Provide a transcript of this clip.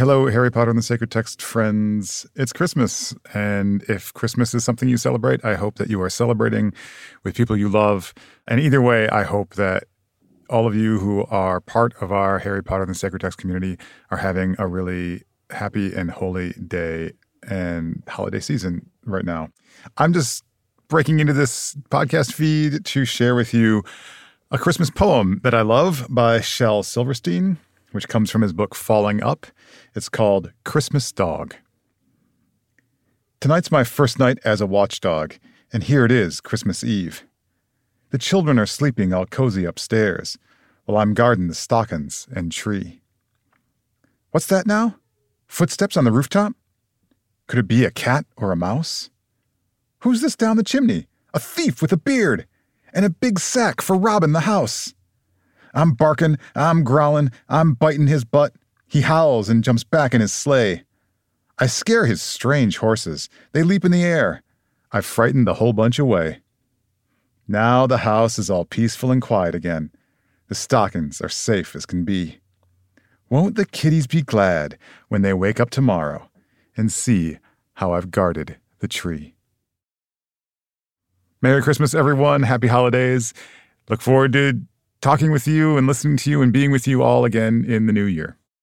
Hello, Harry Potter and the Sacred Text friends. It's Christmas. And if Christmas is something you celebrate, I hope that you are celebrating with people you love. And either way, I hope that all of you who are part of our Harry Potter and the Sacred Text community are having a really happy and holy day and holiday season right now. I'm just breaking into this podcast feed to share with you a Christmas poem that I love by Shel Silverstein which comes from his book Falling Up. It's called Christmas Dog. Tonight's my first night as a watchdog, and here it is, Christmas Eve. The children are sleeping all cozy upstairs, while I'm guarding the stockings and tree. What's that now? Footsteps on the rooftop? Could it be a cat or a mouse? Who's this down the chimney? A thief with a beard and a big sack for robbing the house. I'm barking, I'm growling, I'm biting his butt. He howls and jumps back in his sleigh. I scare his strange horses. They leap in the air. I frighten the whole bunch away. Now the house is all peaceful and quiet again. The stockings are safe as can be. Won't the kiddies be glad when they wake up tomorrow and see how I've guarded the tree? Merry Christmas, everyone. Happy holidays. Look forward to talking with you and listening to you and being with you all again in the new year.